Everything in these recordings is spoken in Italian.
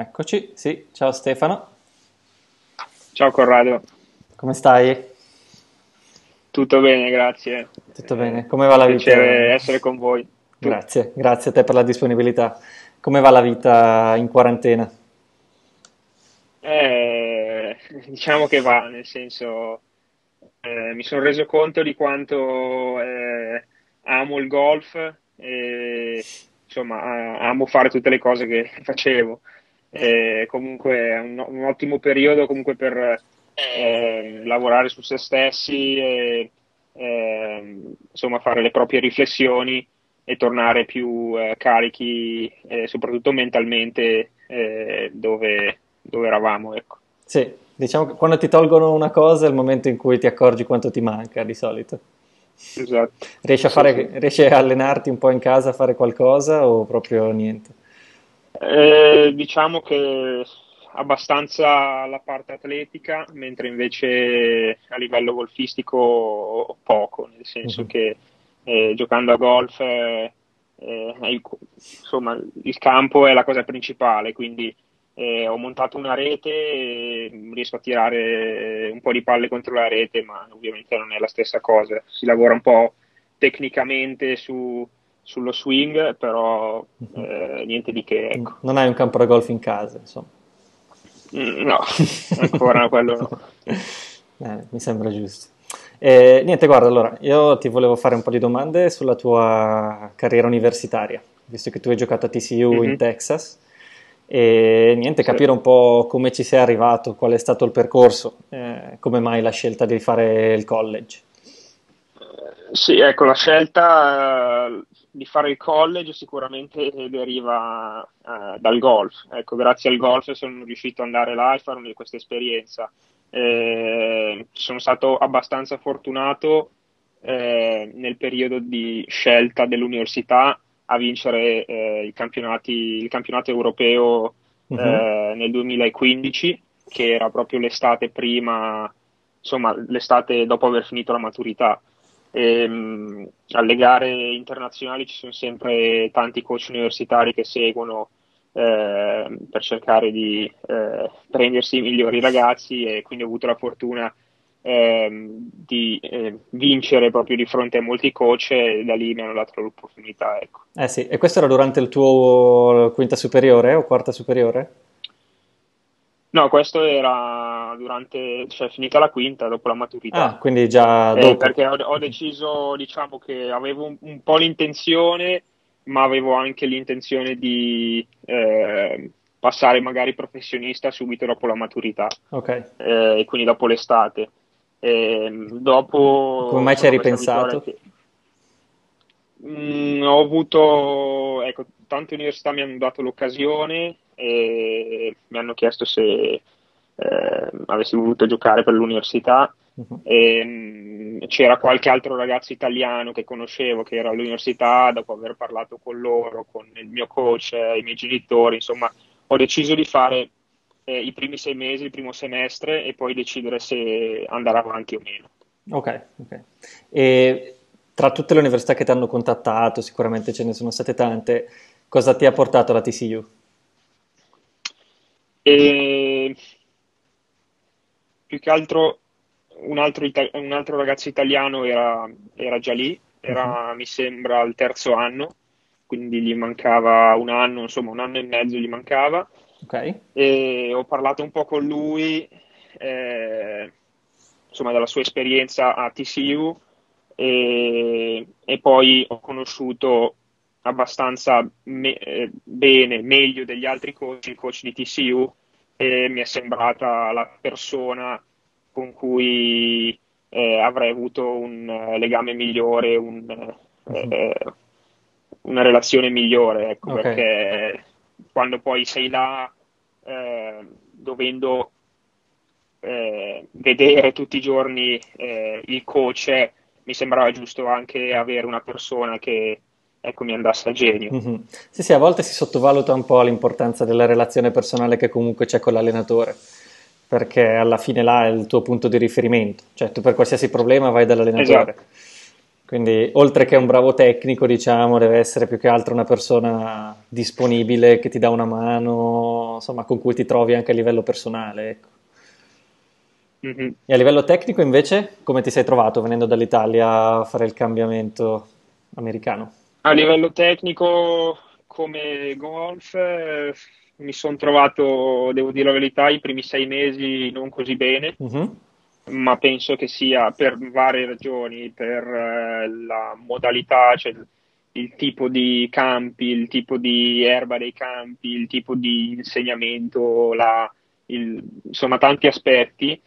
Eccoci, sì, ciao Stefano. Ciao Corrado. Come stai? Tutto bene, grazie. Tutto bene, come va la vita? Piacere essere con voi. Grazie, grazie a te per la disponibilità. Come va la vita in quarantena? Eh, diciamo che va, nel senso, eh, mi sono reso conto di quanto eh, amo il golf e insomma amo fare tutte le cose che facevo. Eh, comunque è un, un, ottimo periodo comunque per eh, lavorare su se stessi e eh, insomma fare le proprie riflessioni e tornare più eh, carichi soprattutto mentalmente eh, dove, dove, eravamo ecco. Sì, diciamo che quando ti tolgono una cosa è il momento in cui ti accorgi quanto ti manca di solito. Esatto. Riesci a, fare, sì, sì. riesci a allenarti un po' in casa a fare qualcosa o proprio niente? Eh, diciamo che abbastanza la parte atletica, mentre invece a livello golfistico poco, nel senso mm-hmm. che eh, giocando a golf eh, eh, insomma, il campo è la cosa principale, quindi eh, ho montato una rete e riesco a tirare un po' di palle contro la rete, ma ovviamente non è la stessa cosa, si lavora un po' tecnicamente su sullo swing, però eh, niente di che. Ecco. Non hai un campo da golf in casa, insomma. Mm, no, ancora quello no. Eh, mi sembra giusto. Eh, niente, guarda, allora, io ti volevo fare un po' di domande sulla tua carriera universitaria, visto che tu hai giocato a TCU mm-hmm. in Texas. E niente, sì. capire un po' come ci sei arrivato, qual è stato il percorso, eh, come mai la scelta di fare il college. Sì, ecco, la scelta di fare il college sicuramente deriva eh, dal golf. Ecco, grazie al golf sono riuscito ad andare là e fare questa esperienza. Eh, sono stato abbastanza fortunato eh, nel periodo di scelta dell'università a vincere eh, il, il, campionato europeo uh-huh. nel 2015, che era proprio l'estate prima, insomma, l'estate dopo aver finito la maturità. E, um, alle gare internazionali ci sono sempre tanti coach universitari che seguono eh, per cercare di eh, prendersi i migliori ragazzi e quindi ho avuto la fortuna eh, di eh, vincere proprio di fronte a molti coach e da lì mi hanno dato l'opportunità. Ecco. Eh sì, e questo era durante il tuo quinta superiore o quarta superiore? No, questo era durante, cioè finita la quinta, dopo la maturità. Ah, quindi già eh, dopo. Eh, perché ho, ho, deciso, diciamo, che avevo un, un, po' l'intenzione, ma avevo anche l'intenzione di eh, passare magari professionista subito dopo la maturità. Ok. Eh, e quindi dopo l'estate. dopo... Come mai ci hai ripensato? Che, mm, ho avuto, ecco, tante università mi hanno dato l'occasione e mi hanno chiesto se eh, avessi voluto giocare per l'università. Uh-huh. E, mh, c'era qualche altro ragazzo italiano che conoscevo che era all'università, dopo aver parlato con loro, con il mio coach, eh, i miei genitori, insomma, ho deciso di fare eh, i primi sei mesi, il primo semestre e poi decidere se andare avanti o meno. Ok, ok. E tra tutte le università che ti hanno contattato, sicuramente ce ne sono state tante, cosa ti ha portato la TCU? E più che altro un altro, ita- un altro ragazzo italiano era, era già lì, era uh-huh. mi sembra al terzo anno, quindi gli mancava un anno, insomma un anno e mezzo gli mancava. Okay. E ho parlato un po' con lui, eh, insomma della sua esperienza a TCU e, e poi ho conosciuto abbastanza me- eh, bene, meglio degli altri coach, il coach di TCU, e mi è sembrata la persona con cui eh, avrei avuto un eh, legame migliore, un, uh-huh. eh, una relazione migliore, ecco, okay. perché quando poi sei là eh, dovendo eh, vedere tutti i giorni il coach, mi sembrava giusto anche avere una persona che ecco, mi andasse a genio. Mm-hmm. Sì, sì, a volte si sottovaluta un po' l'importanza della relazione personale che comunque c'è con l'allenatore, perché alla fine là è il tuo punto di riferimento, cioè tu per qualsiasi problema vai dall'allenatore. Esatto. Quindi, oltre che un bravo tecnico, diciamo, deve essere più che altro una persona disponibile che ti dà una mano, insomma, con cui ti trovi anche a livello personale. Ecco. Mm-hmm. E a livello tecnico, invece, come ti sei trovato venendo dall'Italia a fare il cambiamento americano? A livello tecnico, come golf, eh, mi sono trovato, devo dire la verità, i primi sei mesi non così bene. Mm-hmm ma penso che sia per varie ragioni, per eh, la modalità, cioè il, il, tipo di campi, il tipo di erba dei campi, il tipo di insegnamento, la, il, insomma tanti aspetti,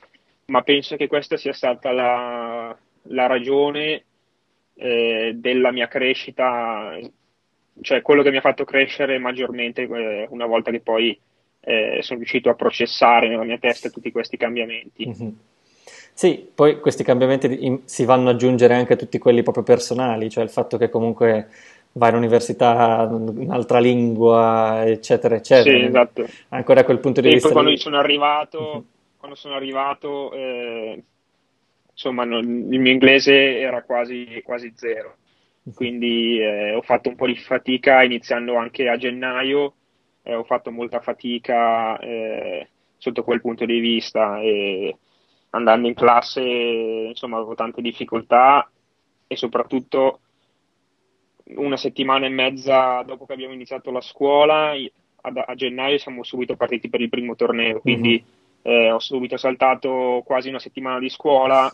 ma penso che questa sia stata la, la ragione eh, della mia crescita, cioè quello che mi ha fatto crescere maggiormente eh, una volta che poi eh, sono riuscito a processare nella mia testa tutti questi cambiamenti. Mm-hmm. Sì, poi questi cambiamenti si vanno ad aggiungere anche a tutti quelli proprio personali, cioè il fatto che comunque vai all'università, un'altra lingua, eccetera, eccetera. Sì, esatto. Ancora a quel punto di e vista. Poi quando sono arrivato, uh-huh. quando sono arrivato, eh, insomma, non, il mio inglese era quasi, quasi zero. Quindi eh, ho fatto un po' di fatica iniziando anche a gennaio, eh, ho fatto molta fatica eh, sotto quel punto di vista. E, andando in classe insomma avevo tante difficoltà e soprattutto una settimana e mezza dopo che abbiamo iniziato la scuola a, a gennaio siamo subito partiti per il primo torneo quindi mm-hmm. ho subito saltato quasi una settimana di scuola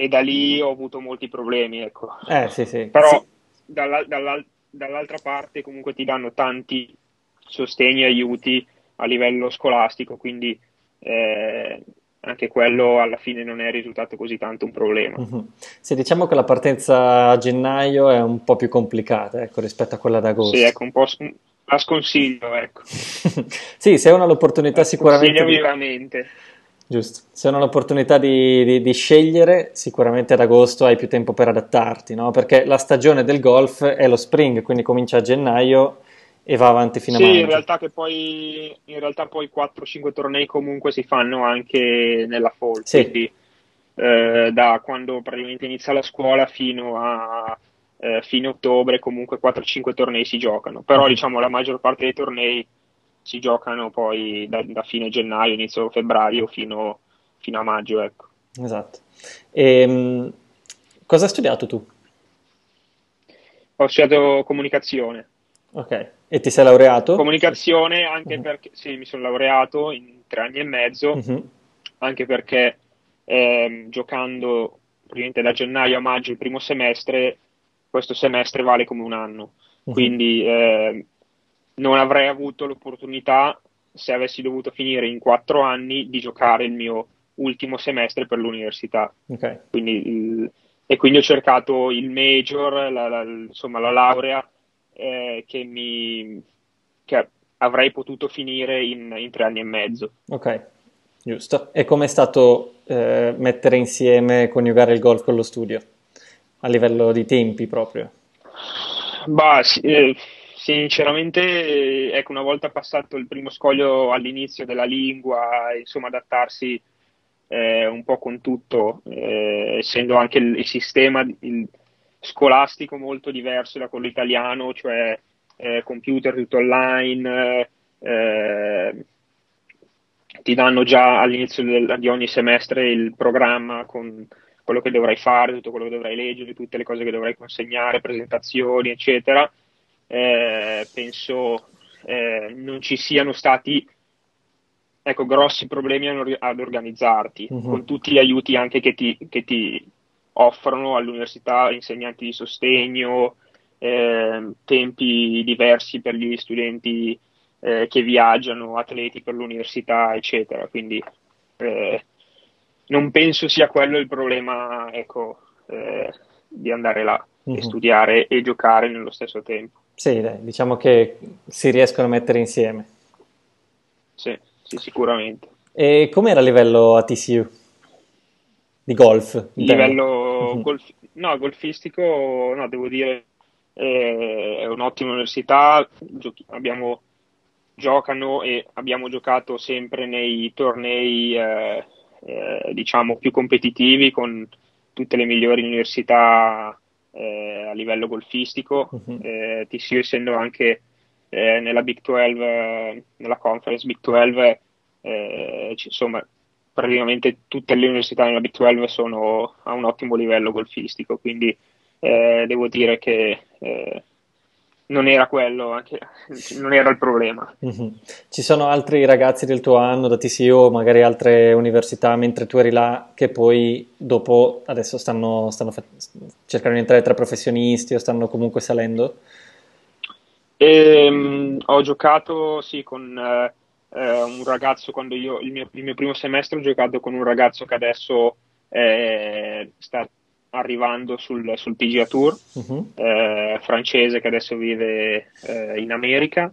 e da lì ho avuto molti problemi ecco. eh, sì, sì. però sì. Dalla, dalla, dall'altra parte comunque ti danno tanti sostegni e aiuti a livello scolastico quindi eh, anche quello alla fine non è risultato così tanto un problema. Uh-huh. Sì, diciamo che la partenza a gennaio è un po' più complicata ecco, rispetto a quella d'agosto. Sì, ecco, un po' la sconsiglio, ecco. sì, se uno ha l'opportunità la sicuramente... Di... vivamente. Giusto, se uno ha l'opportunità di, di, di, scegliere, sicuramente ad agosto hai più tempo per adattarti, no? Perché la stagione del golf è lo spring, quindi comincia a gennaio e va avanti fino sì, a maggio. Sì, in realtà che poi in realtà poi 4-5 tornei comunque si fanno anche nella fall, sì. quindi eh, da quando praticamente inizia la scuola fino a eh, fine ottobre comunque 4-5 tornei si giocano, però diciamo la maggior parte dei tornei si giocano poi da, da fine gennaio, inizio febbraio fino, fino a maggio, ecco. Esatto. E, ehm, cosa hai studiato tu? Ho studiato comunicazione. Ok. E ti sei laureato? Comunicazione, anche uh-huh. perché sì, mi sono laureato in tre anni e mezzo, uh-huh. anche perché eh, giocando praticamente da gennaio a maggio il primo semestre, questo semestre vale come un anno. Uh-huh. Quindi eh, non avrei avuto l'opportunità, se avessi dovuto finire in quattro anni, di giocare il mio ultimo semestre per l'università. Okay. Quindi, e quindi ho cercato il major, la, la, insomma la laurea eh, che, mi, che avrei potuto finire in, in, tre anni e mezzo. Ok, giusto. E com'è stato eh, mettere insieme, coniugare il golf con lo studio? A livello di tempi proprio? Bah, sì, eh, sinceramente, ecco, una volta passato il primo scoglio all'inizio della lingua, insomma, adattarsi eh, un po' con tutto, eh, essendo anche il, il sistema, il, scolastico molto diverso da quello italiano, cioè eh, computer tutto online, eh, ti danno già all'inizio del, di ogni semestre il programma con quello che dovrai fare, tutto quello che dovrai leggere, tutte le cose che dovrai consegnare, presentazioni, eccetera. Eh, penso eh, non ci siano stati ecco, grossi problemi ad organizzarti, uh-huh. con tutti gli aiuti anche che ti, che ti offrono all'università insegnanti di sostegno, eh, tempi diversi per gli studenti eh, che viaggiano, atleti per l'università, eccetera. Quindi eh, non penso sia quello il problema ecco, eh, di andare là mm-hmm. e mhm. studiare e giocare nello stesso tempo. Sì, dai, diciamo che si riescono a mettere insieme. Sì, sì sicuramente. E com'era a livello ATCU? di golf. Livello uh-huh. golf, no, golfistico, no, devo dire, eh, è un'ottima università, Giochi- abbiamo, giocano e abbiamo giocato sempre nei tornei, eh, eh, diciamo, più competitivi con tutte le migliori università eh, a livello golfistico, uh-huh. eh, TCU essendo anche eh, nella Big 12, eh, nella conference Big 12, eh, insomma, praticamente tutte le università nella Big 12 sono a un ottimo livello golfistico, quindi eh, devo dire che non era quello, anche, non era il problema. Mm-hmm. Ci sono altri ragazzi del tuo anno da TCO, magari altre università, mentre tu eri là, che poi dopo adesso stanno, stanno fa- cercando di entrare tra professionisti o stanno comunque salendo? E, um, ho giocato, sì, con uh, uh, un ragazzo, quando io, il mio, il mio, primo semestre ho giocato con un ragazzo che adesso eh, sta arrivando sul, sul PGA Tour uh-huh. eh, francese che adesso vive eh, in America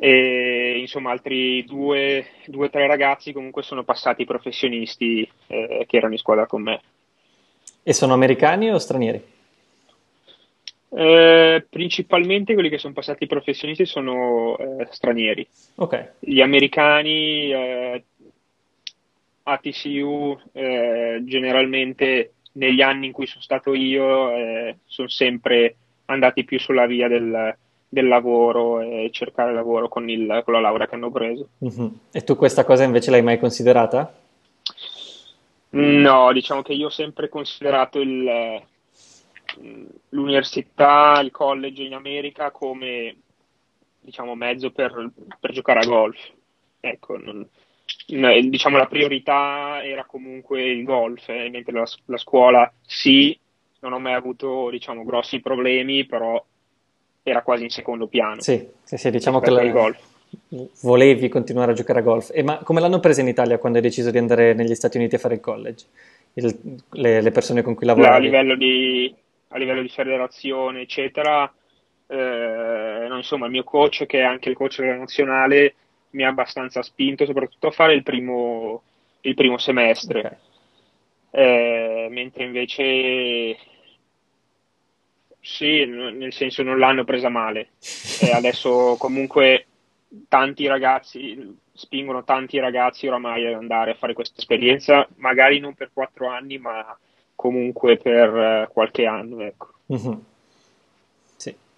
e insomma altri due o tre ragazzi comunque sono passati professionisti eh, che erano in squadra con me. E sono americani o stranieri? Eh, principalmente quelli che sono passati professionisti sono eh, stranieri. Okay. Gli americani eh, a TCU generalmente negli anni in cui sono stato io eh, sono sempre andati più sulla via del, del lavoro e cercare lavoro con, il, con, la laurea che hanno preso. Mm-hmm. E tu questa cosa invece l'hai mai considerata? No, diciamo che io ho sempre considerato il, l'università, il college in America come diciamo, mezzo per, per giocare a golf. Ecco, non, diciamo la priorità era comunque il golf, eh, mentre la, la, scuola sì, non ho mai avuto diciamo grossi problemi, però era quasi in secondo piano. Sì, sì, sì diciamo che la, il golf. volevi continuare a giocare a golf. E ma come l'hanno presa in Italia quando hai deciso di andare negli Stati Uniti a fare il college? Il, le, le, persone con cui lavoravi? A livello di, a livello di federazione, eccetera, eh, no, insomma il mio coach, che è anche il coach della nazionale, mi ha abbastanza spinto soprattutto a fare il primo, il primo semestre, okay. eh, mentre invece sì, nel senso non l'hanno presa male. E adesso comunque tanti ragazzi spingono tanti ragazzi oramai ad andare a fare questa esperienza, magari non per quattro anni, ma comunque per eh, qualche anno. Ecco. Mm-hmm.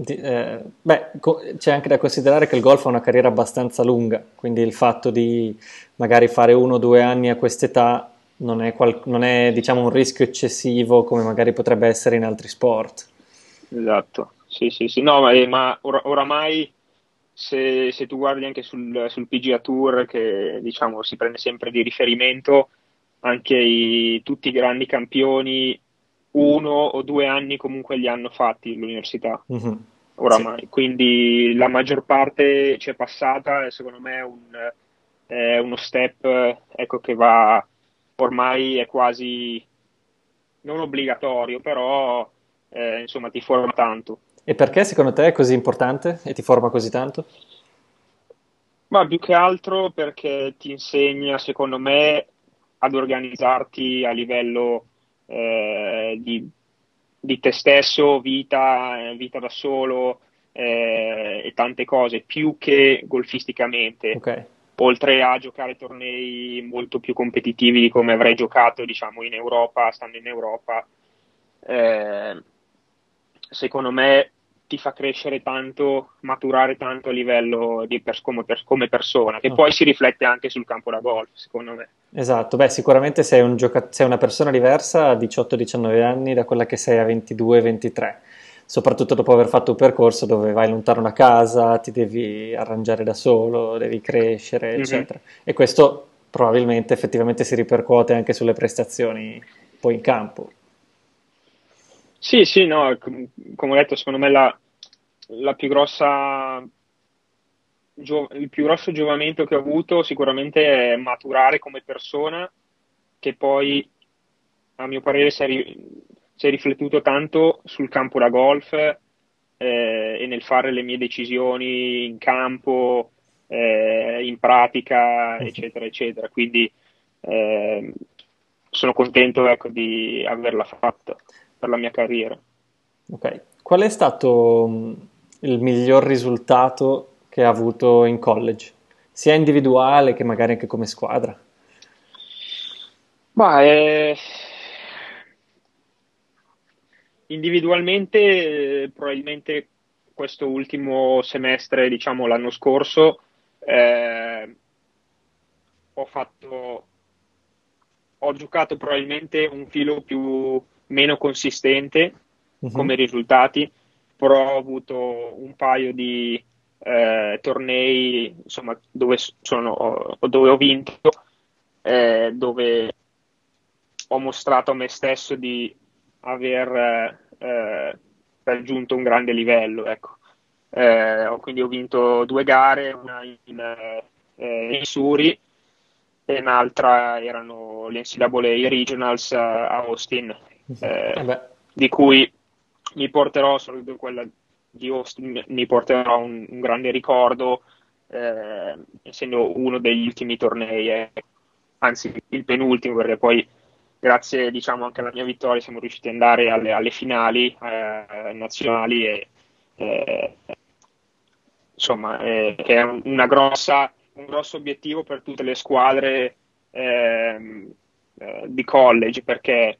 Sì. Eh, beh, co- c'è anche da considerare che il golf ha una carriera abbastanza lunga, quindi il fatto di magari fare uno o due anni a quest'età non è, qual- non è diciamo, un rischio eccessivo come magari potrebbe essere in altri sport. Esatto, sì, sì, sì. No, ma, eh, ma or- oramai se, se, tu guardi anche sul, sul PGA Tour, che diciamo si prende sempre di riferimento, anche i, tutti i grandi campioni uno o due anni comunque li hanno fatti l'università. Mm-hmm. Oramai, sì. quindi la maggior parte ci è passata e secondo me è, un, è uno step ecco, che va ormai è quasi non obbligatorio, però eh, insomma ti forma tanto. E perché secondo te è così importante e ti forma così tanto? Ma più che altro perché ti insegna, secondo me, ad organizzarti a livello eh, di, di, te stesso, vita, vita da solo eh, e tante cose, più che golfisticamente. Okay. Oltre a giocare tornei molto più competitivi di come avrei giocato, diciamo, in Europa, stando in Europa, eh, secondo me ti fa crescere tanto, maturare tanto a livello di pers- come, per- come, persona, che okay. poi si riflette anche sul campo da golf, secondo me. Esatto, beh, sicuramente sei, un gioca- sei una persona diversa a 18-19 anni da quella che sei a 22-23, soprattutto dopo aver fatto un percorso dove vai lontano da casa, ti devi arrangiare da solo, devi crescere, mm-hmm. eccetera. E questo probabilmente effettivamente si ripercuote anche sulle prestazioni poi in campo. Sì, sì, no, come ho detto, secondo me la, la più grossa, il più grosso giovamento che ho avuto sicuramente è maturare come persona, che poi a mio parere si è, si è riflettuto tanto sul campo da golf eh, e nel fare le mie decisioni in campo, eh, in pratica, eccetera, eccetera. Quindi eh, sono contento ecco, di averla fatta per la mia carriera. Ok, qual è stato mm, il miglior risultato che ha avuto in college, sia individuale che magari anche come squadra? Ma è... individualmente, eh, probabilmente questo ultimo semestre, diciamo l'anno scorso, eh, ho fatto ho giocato probabilmente un filo più meno consistente uh-huh. come risultati, però ho avuto un paio di eh, tornei insomma, dove, sono, dove ho vinto, eh, dove ho mostrato a me stesso di aver eh, raggiunto un grande livello. Ecco. Eh, quindi ho vinto due gare, una in, eh, in Suri e un'altra erano le NCAA Regionals a Austin, eh, di cui mi porterò, solo quella di Austin, mi porterò un, un grande ricordo, eh, essendo uno degli ultimi tornei, eh, anzi il penultimo, perché poi grazie diciamo, anche alla mia vittoria siamo riusciti ad andare alle, alle finali eh, nazionali e eh, insomma che è una grossa un grosso obiettivo per tutte le squadre ehm, eh, di college perché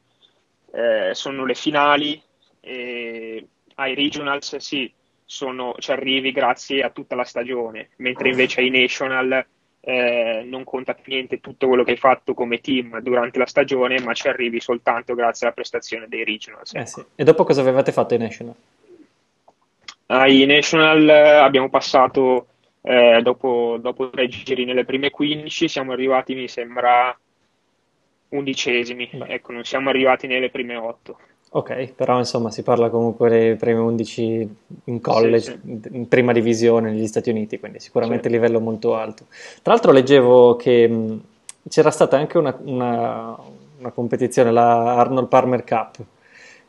eh, sono le finali e ai regionals sì, sono, ci arrivi grazie a tutta la stagione, mentre invece ai national eh, non conta niente tutto quello che hai fatto come team durante la stagione, ma ci arrivi soltanto grazie alla prestazione dei regionals. Eh sì. E dopo cosa avevate fatto ai national? Ai national eh, abbiamo passato eh, dopo, dopo, tre giri nelle prime 15 siamo arrivati, mi sembra, undicesimi. Beh. Ecco, non siamo arrivati nelle prime 8. Ok, però insomma si parla comunque dei primi 11 in college, sì, sì. in prima divisione negli Stati Uniti, quindi sicuramente sì. livello molto alto. Tra l'altro leggevo che mh, c'era stata anche una, una, una, competizione, la Arnold Palmer Cup,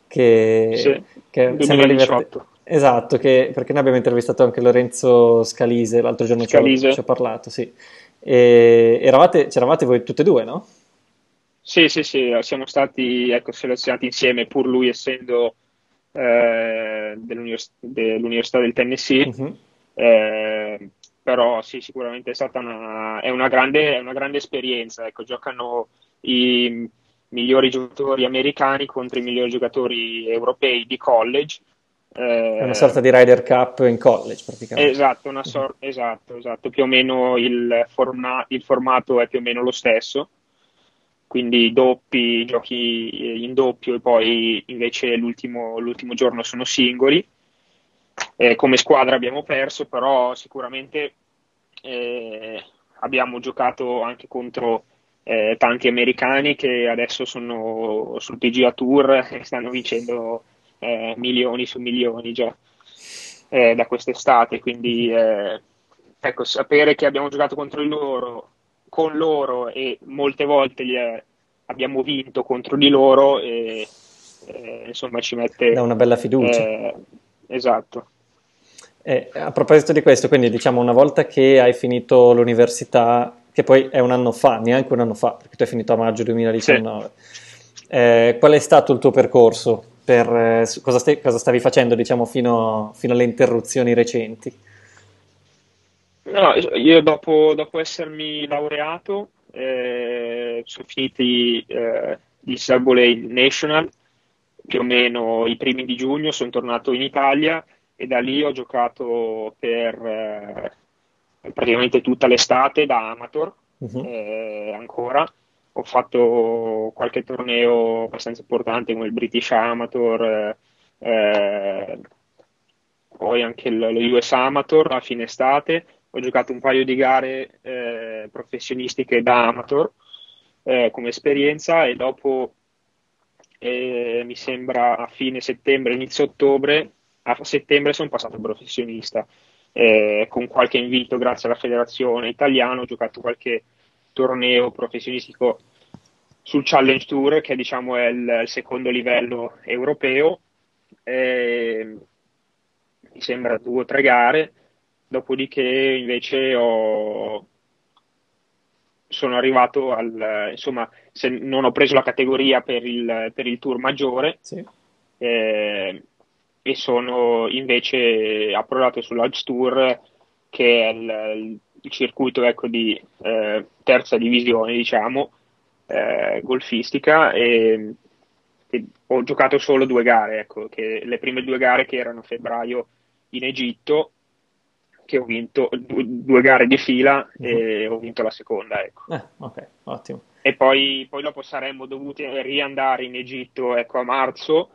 che, che sembra divertente. Esatto, che, perché noi abbiamo intervistato anche Lorenzo Scalise, l'altro giorno Scalise. Ci, ho, ci ho parlato, sì. E eravate, c'eravate voi tutte e due, no? Sì, sì, sì, siamo stati ecco, selezionati insieme, pur lui essendo eh, dell'univers- dell'Università del Tennessee, uh-huh. eh, però sì, sicuramente è stata una, è una, grande, è una grande esperienza, ecco, giocano i migliori giocatori americani contro i migliori giocatori europei di college eh, è una sorta di Ryder Cup in college praticamente. Esatto, sor- esatto, esatto, più o meno il, forma- il, formato è più o meno lo stesso, quindi doppi, giochi in doppio e poi invece l'ultimo, l'ultimo giorno sono singoli. Eh, come squadra abbiamo perso, però sicuramente eh, abbiamo giocato anche contro eh, tanti americani che adesso sono sul PGA Tour e stanno vincendo eh, milioni su milioni già eh, da quest'estate, quindi eh, ecco, sapere che abbiamo giocato contro loro, con loro e molte volte li, eh, abbiamo vinto contro di loro e eh, insomma ci mette... Da una bella fiducia. Eh, esatto. Eh, a proposito di questo, quindi diciamo una volta che hai finito l'università, che poi è un anno fa, neanche un anno fa, perché tu hai finito a maggio 2019, sì. eh, qual è stato il tuo percorso? per eh, cosa, stai, cosa, stavi facendo diciamo, fino, fino, alle interruzioni recenti? No, io dopo, dopo essermi laureato eh, sono finiti eh, gli Subway National, più o meno i primi di giugno, sono tornato in Italia e da lì ho giocato per eh, praticamente tutta l'estate da amateur uh-huh. ancora ho fatto qualche torneo abbastanza importante come il British Amateur, eh, poi anche lo US Amateur a fine estate. Ho giocato un paio di gare eh, professionistiche da amateur eh, come esperienza e dopo eh, mi sembra a fine settembre, inizio ottobre, a settembre sono passato professionista. Eh, con qualche invito grazie alla federazione italiana ho giocato qualche torneo professionistico sul Challenge Tour, che diciamo è il, il secondo livello europeo. E, mi sembra due o tre gare, dopodiché invece ho, sono arrivato al insomma, se non ho preso la categoria per il, per il tour maggiore sì. eh, e sono invece approdato sull'Odge Tour che è il, il circuito ecco, di eh, terza divisione diciamo eh, golfistica e ho giocato solo due gare, ecco, che le prime due gare che erano a febbraio in Egitto, che ho vinto due, due gare di fila uh-huh. e ho vinto la seconda, ecco. Eh, ok, ottimo. E poi, poi, dopo saremmo dovuti riandare in Egitto, ecco, a marzo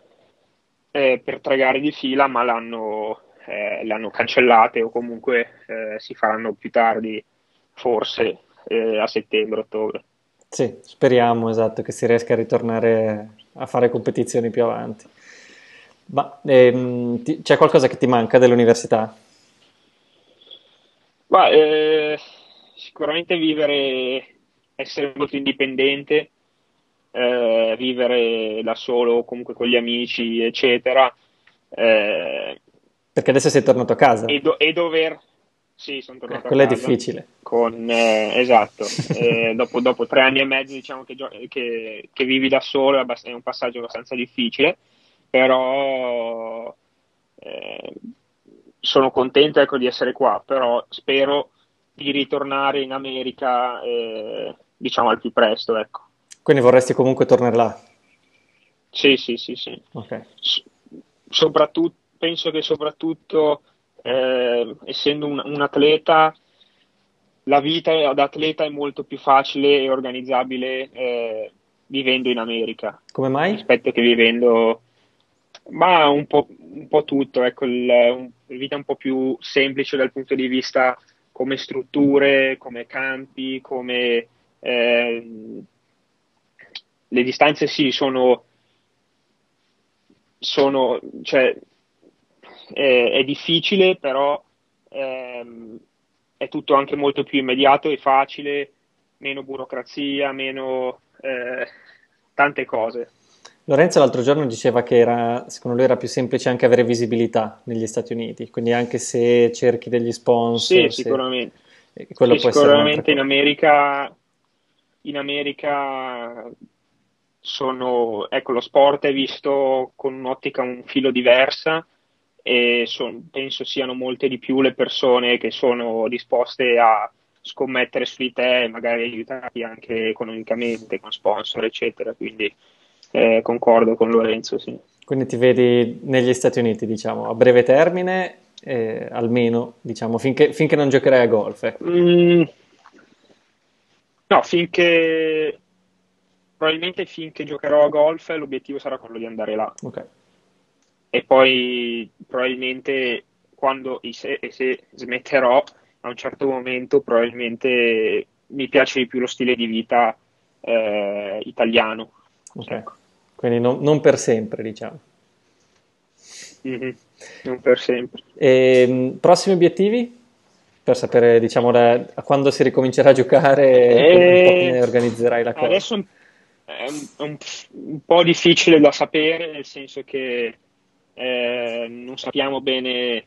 eh, per tre gare di fila, ma l'hanno, eh, le hanno cancellate o comunque eh, si faranno più tardi, forse eh, a settembre-ottobre. Sì, speriamo esatto che si riesca a ritornare a fare competizioni più avanti. Ma ehm, ti, c'è qualcosa che ti manca dell'università? Ma, eh, sicuramente vivere, essere molto indipendente, eh, vivere da solo o comunque con gli amici, eccetera. Eh, Perché adesso sei tornato a casa. E, do- e dover, sì, sono tornato eh, quello è difficile. Con, eh, esatto, eh, dopo, dopo, tre anni e mezzo diciamo che, che, che vivi da solo è, abbast- è, un passaggio abbastanza difficile, però eh, sono contento ecco, di essere qua, però spero di ritornare in America eh, diciamo al più presto. Ecco. Quindi vorresti comunque tornare là? Sì, sì, sì, sì. Okay. S- soprattutto, penso che soprattutto eh, essendo un, un, atleta, la vita da atleta è molto più facile e organizzabile eh, vivendo in America. Come mai? Rispetto che vivendo, ma un po', un po tutto, ecco, il, vita un po' più semplice dal punto di vista come strutture, come campi, come eh, le distanze sì sono, sono cioè, è, è difficile, però ehm, è tutto anche molto più immediato e facile, meno burocrazia, meno eh, tante cose. Lorenzo l'altro giorno diceva che era, secondo lui era più semplice anche avere visibilità negli Stati Uniti, quindi anche se cerchi degli sponsor. Sì, sicuramente. Se... Quello sì, sicuramente in America, in America sono, ecco, lo sport è visto con un'ottica un filo diversa e son, penso siano molte di più le persone che sono disposte a scommettere su di te e magari aiutarti anche economicamente con sponsor, eccetera. Quindi eh, concordo con Lorenzo, sì. Quindi ti vedi negli Stati Uniti, diciamo, a breve termine, eh, almeno, diciamo, finché, finché, non giocherai a golf? Eh. Mm, no, finché probabilmente finché giocherò a golf l'obiettivo sarà quello di andare là. Okay. E poi probabilmente quando e se, e se smetterò a un certo momento probabilmente mi piace di più lo stile di vita eh, italiano. Okay. Ecco. Quindi non, non, per sempre, diciamo. Mm-hmm. Non per sempre. E, ehm, prossimi obiettivi? Per sapere, diciamo, da, quando si ricomincerà a giocare e come organizzerai la cosa? Adesso è un, un, un, po' difficile da sapere, nel senso che eh, non sappiamo bene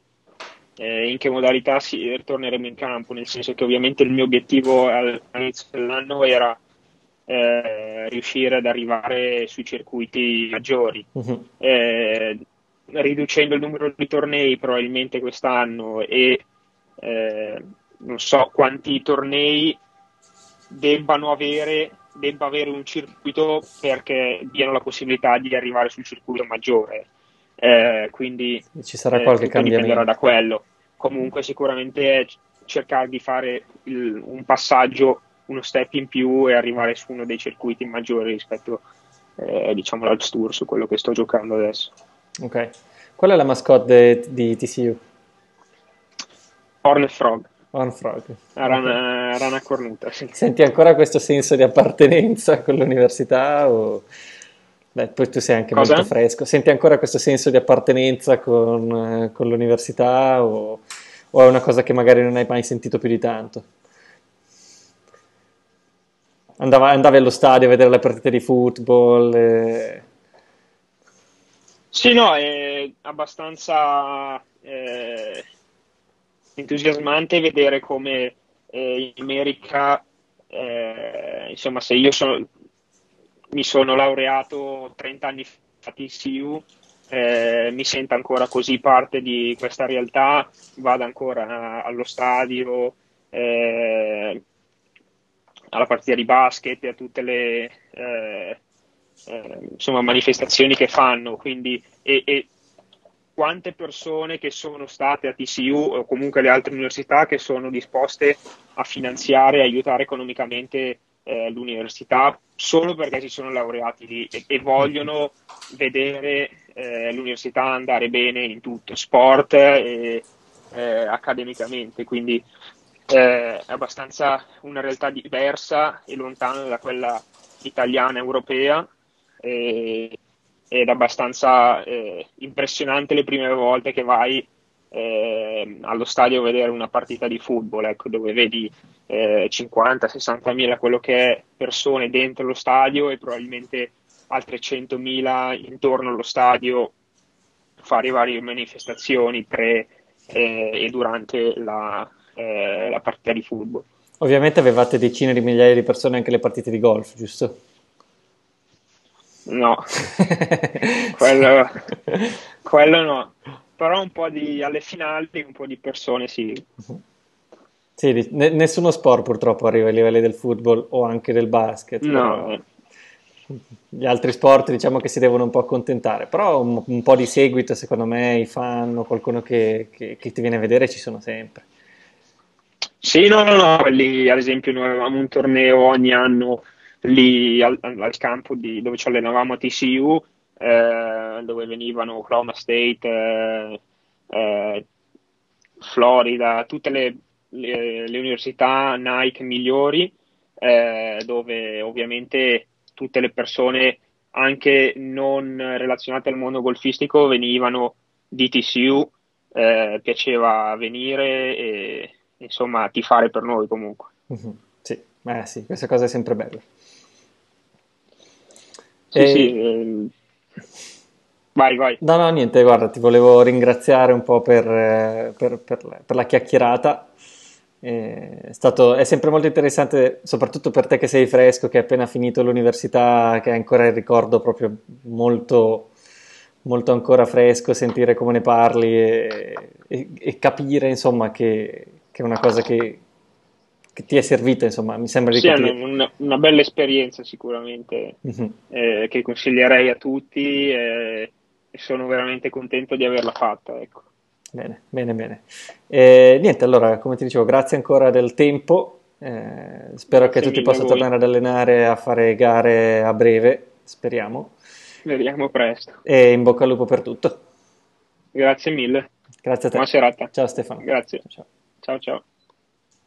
eh, in che modalità si, ritorneremo in campo, nel senso che ovviamente il mio obiettivo all'inizio dell'anno era eh, riuscire ad arrivare sui circuiti maggiori. Uh-huh. riducendo il numero di tornei probabilmente quest'anno e eh, non so quanti tornei debbano avere debba avere un circuito perché diano la possibilità di arrivare sul circuito maggiore. Eh, quindi ci sarà qualche eh, cambiamento da quello. Comunque, sicuramente cercare di fare il, un passaggio, uno step in più e arrivare su uno dei circuiti maggiori rispetto eh, diciamo al tour su quello che sto giocando adesso. Ok, qual è la mascotte di TCU? Hornet Frog. One Frog. Rana, rana cornuta, sì. Senti ancora questo senso di appartenenza con l'università o... Beh, poi tu sei anche Cosa? molto fresco. Senti ancora questo senso di appartenenza con, con l'università o, o, è una cosa che magari non hai mai sentito più di tanto? Andava, andavi allo stadio a vedere le partite di football? E... Sì, no, è abbastanza... Eh entusiasmante vedere come eh, in America, eh, insomma, se io sono, mi sono laureato 30 anni fa a TCU, eh, mi sento ancora così parte di questa realtà, vado ancora allo stadio, eh, alla partita di basket, a tutte le, eh, eh, insomma, manifestazioni che fanno, quindi, e, e, quante persone che sono state a TCU o comunque le altre università che sono disposte a finanziare e aiutare economicamente eh, l'università solo perché si sono laureati lì e, e vogliono vedere eh, l'università andare bene in tutto, sport e eh, accademicamente, quindi eh, è abbastanza una realtà diversa e lontana da quella italiana europea e, ed abbastanza eh, impressionante le prime volte che vai eh, allo stadio a vedere una partita di football, ecco, dove vedi eh, 50-60 mila quello che è persone dentro lo stadio e probabilmente altre 100 mila intorno allo stadio fare varie manifestazioni pre eh, e durante la, eh, la partita di football. Ovviamente avevate decine di migliaia di persone anche le partite di golf, giusto? No, quello, quello, no, però un po' di alle finali, un po' di persone sì. Sì, nessuno sport purtroppo arriva ai livelli del football o anche del basket. No. Gli altri sport diciamo che si devono un po' accontentare, però un, un po' di seguito secondo me i fan o qualcuno che, che, che ti viene a vedere ci sono sempre. Sì, no, no, no, quelli ad esempio noi avevamo un torneo ogni anno lì al, al campo di, dove ci allenavamo a TCU, eh, dove venivano Oklahoma State, eh, eh, Florida, tutte le, le, le, università Nike migliori, eh, dove ovviamente tutte le persone anche non relazionate al mondo golfistico venivano di TCU, eh, piaceva venire e insomma tifare per noi comunque. Mm-hmm. Sì, eh, sì, questa cosa è sempre bella. Sì, e... sì. Eh... Vai, vai. No, no, niente, guarda, ti volevo ringraziare un po' per, eh, per, per, per la chiacchierata. È, stato, è, sempre molto interessante, soprattutto per te che sei fresco, che hai appena finito l'università, che hai ancora il ricordo proprio molto, molto ancora fresco, sentire come ne parli e, e, e capire, insomma, che, che, è una cosa che, che ti è servita, insomma, mi sembra di sì, capire. Sì, una, una, bella esperienza sicuramente, mm-hmm. eh, che consiglierei a tutti eh, e sono veramente contento di averla fatta, ecco. Bene, bene, bene. Eh, niente, allora, come ti dicevo, grazie ancora del tempo. Eh, spero grazie che tu ti possa tornare ad allenare a fare gare a breve, speriamo. Vediamo presto. E in bocca al lupo per tutto. Grazie mille. Grazie a te. Buona serata. Ciao Stefano. Grazie. ciao. Ciao. ciao.